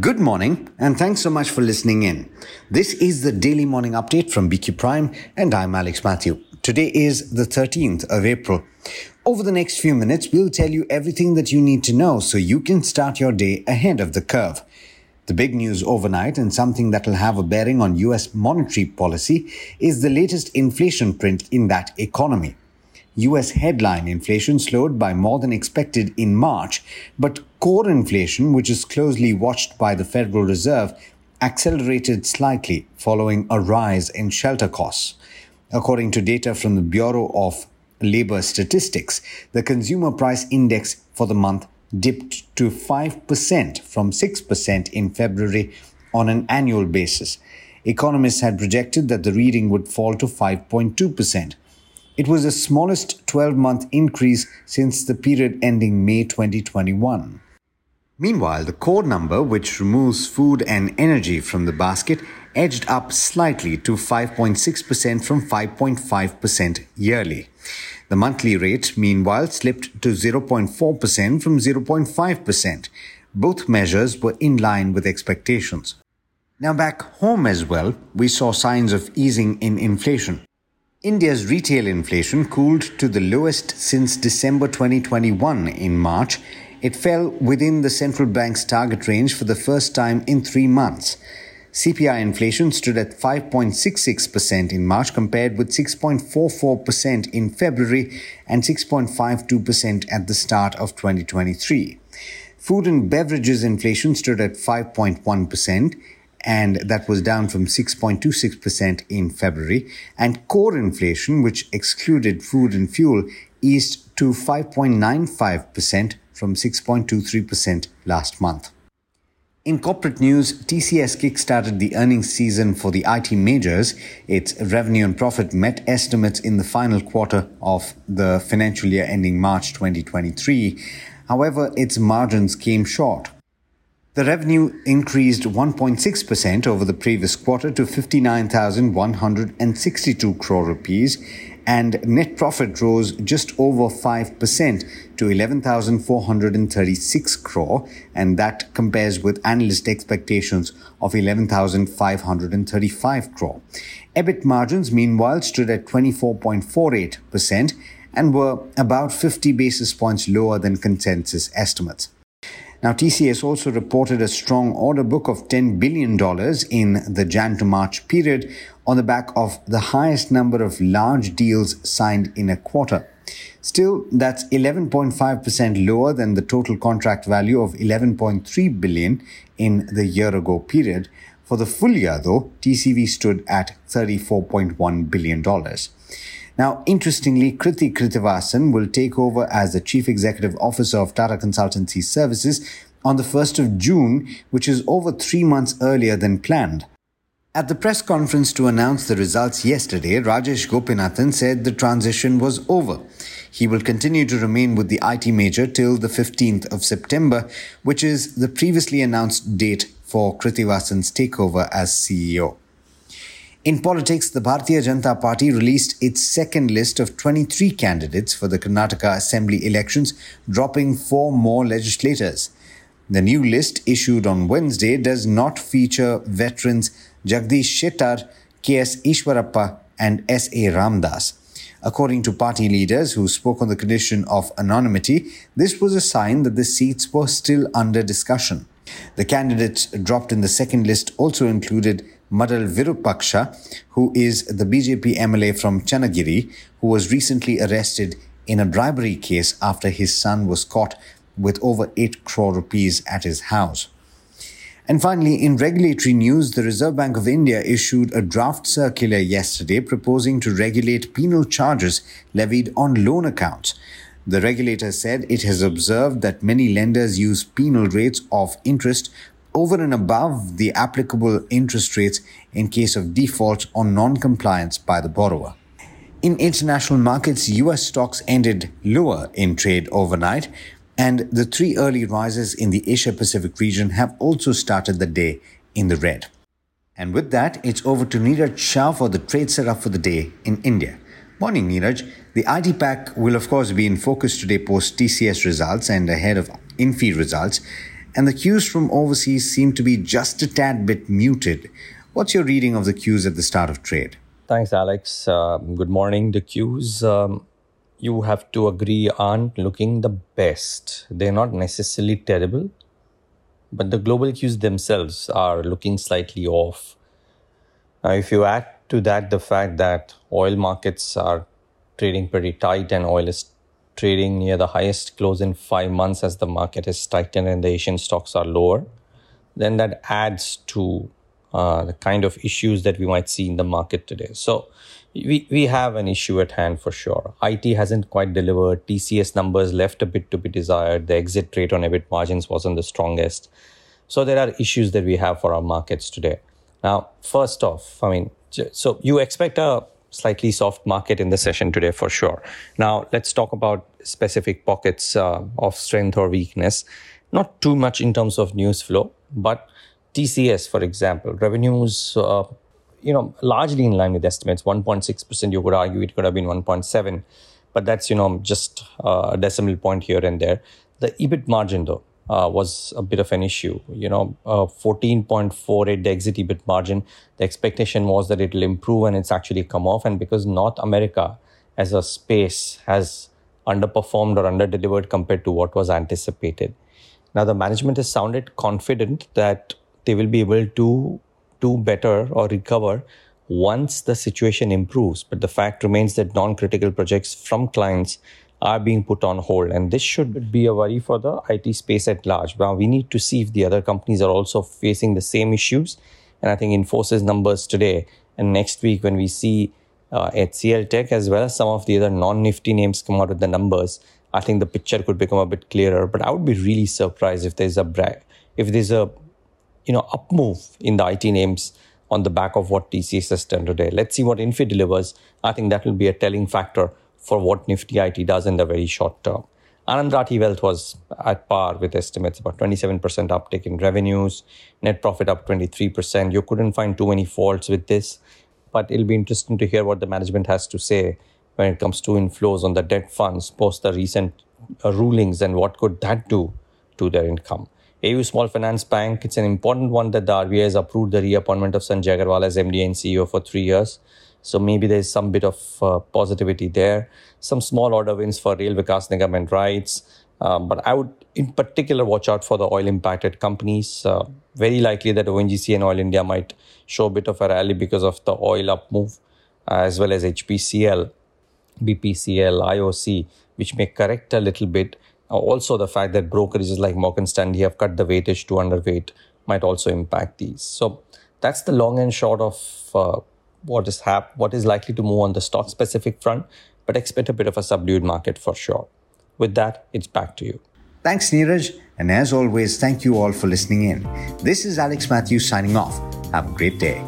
Good morning, and thanks so much for listening in. This is the daily morning update from BQ Prime, and I'm Alex Mathew. Today is the 13th of April. Over the next few minutes, we'll tell you everything that you need to know so you can start your day ahead of the curve. The big news overnight, and something that will have a bearing on US monetary policy, is the latest inflation print in that economy. US headline inflation slowed by more than expected in March, but core inflation, which is closely watched by the Federal Reserve, accelerated slightly following a rise in shelter costs. According to data from the Bureau of Labor Statistics, the consumer price index for the month dipped to 5% from 6% in February on an annual basis. Economists had projected that the reading would fall to 5.2%. It was the smallest 12 month increase since the period ending May 2021. Meanwhile, the core number, which removes food and energy from the basket, edged up slightly to 5.6% from 5.5% yearly. The monthly rate, meanwhile, slipped to 0.4% from 0.5%. Both measures were in line with expectations. Now, back home as well, we saw signs of easing in inflation. India's retail inflation cooled to the lowest since December 2021 in March. It fell within the central bank's target range for the first time in three months. CPI inflation stood at 5.66% in March compared with 6.44% in February and 6.52% at the start of 2023. Food and beverages inflation stood at 5.1% and that was down from 6.26% in February. And core inflation, which excluded food and fuel, eased to 5.95% from 6.23% last month. In corporate news, TCS kickstarted the earnings season for the IT majors. Its revenue and profit met estimates in the final quarter of the financial year ending March 2023. However, its margins came short. The revenue increased 1.6% over the previous quarter to 59,162 crore rupees and net profit rose just over 5% to 11,436 crore and that compares with analyst expectations of 11,535 crore. EBIT margins meanwhile stood at 24.48% and were about 50 basis points lower than consensus estimates. Now, TCS also reported a strong order book of $10 billion in the Jan to March period on the back of the highest number of large deals signed in a quarter. Still, that's 11.5% lower than the total contract value of 11.3 billion in the year ago period. For the full year, though, TCV stood at $34.1 billion. Now, interestingly, Krithi Krithivasan will take over as the Chief Executive Officer of Tata Consultancy Services on the 1st of June, which is over three months earlier than planned. At the press conference to announce the results yesterday, Rajesh Gopinathan said the transition was over. He will continue to remain with the IT major till the 15th of September, which is the previously announced date for Krithivasan's takeover as CEO. In politics, the Bharatiya Janata Party released its second list of 23 candidates for the Karnataka Assembly elections, dropping four more legislators. The new list issued on Wednesday does not feature veterans Jagdish Shettar, K.S. Ishwarappa, and S.A. Ramdas. According to party leaders who spoke on the condition of anonymity, this was a sign that the seats were still under discussion. The candidates dropped in the second list also included Madal Virupaksha, who is the BJP MLA from Channagiri, who was recently arrested in a bribery case after his son was caught with over 8 crore rupees at his house. And finally, in regulatory news, the Reserve Bank of India issued a draft circular yesterday proposing to regulate penal charges levied on loan accounts. The regulator said it has observed that many lenders use penal rates of interest over and above the applicable interest rates in case of default or non-compliance by the borrower. In international markets, US stocks ended lower in trade overnight, and the three early rises in the Asia Pacific region have also started the day in the red. And with that, it's over to Niraj Shah for the trade setup for the day in India. Morning, Niraj. The IT pack will, of course, be in focus today post TCS results and ahead of Infy results. And the cues from overseas seem to be just a tad bit muted. What's your reading of the cues at the start of trade? Thanks, Alex. Uh, good morning. The cues, um, you have to agree, aren't looking the best. They're not necessarily terrible, but the global cues themselves are looking slightly off. Now, if you add to that the fact that oil markets are trading pretty tight and oil is trading near the highest close in five months as the market is tightened and the Asian stocks are lower, then that adds to uh, the kind of issues that we might see in the market today. So we, we have an issue at hand for sure. IT hasn't quite delivered. TCS numbers left a bit to be desired. The exit rate on EBIT margins wasn't the strongest. So there are issues that we have for our markets today. Now, first off, I mean, so you expect a slightly soft market in the session today for sure. Now, let's talk about specific pockets uh, of strength or weakness. Not too much in terms of news flow, but TCS, for example, revenues, uh, you know, largely in line with estimates. 1.6%, you could argue it could have been 1.7, but that's, you know, just uh, a decimal point here and there. The EBIT margin, though, uh, was a bit of an issue. You know, uh, 14.48 the exit EBIT margin. The expectation was that it will improve and it's actually come off. And because North America as a space has underperformed or underdelivered compared to what was anticipated. Now, the management has sounded confident that they will be able to do better or recover once the situation improves. But the fact remains that non critical projects from clients are being put on hold. And this should be a worry for the IT space at large. Now, we need to see if the other companies are also facing the same issues. And I think Infosys numbers today and next week, when we see uh, HCL Tech as well as some of the other non nifty names come out with the numbers, I think the picture could become a bit clearer. But I would be really surprised if there's a bra- if there's a you know up move in the IT names on the back of what TCS has done today. Let's see what Infy delivers. I think that will be a telling factor for what Nifty IT does in the very short term. Anand Rathi Wealth was at par with estimates, about 27% uptick in revenues, net profit up 23%. You couldn't find too many faults with this, but it'll be interesting to hear what the management has to say when it comes to inflows on the debt funds post the recent uh, rulings and what could that do to their income. AU Small Finance Bank, it's an important one that the RBI has approved the reappointment of Sanjay Agarwal as MD and CEO for three years. So maybe there's some bit of uh, positivity there. Some small order wins for Rail Vikas Nigam and RITES. Um, but I would, in particular, watch out for the oil impacted companies. Uh, very likely that ONGC and Oil India might show a bit of a rally because of the oil up move, uh, as well as HPCL, BPCL, IOC, which may correct a little bit. Also, the fact that brokerages like Morgan Stanley have cut the weightage to underweight might also impact these. So that's the long and short of uh, what is hap- what is likely to move on the stock specific front, but expect a bit of a subdued market for sure. With that, it's back to you. Thanks, Niraj. And as always, thank you all for listening in. This is Alex Mathews signing off. Have a great day.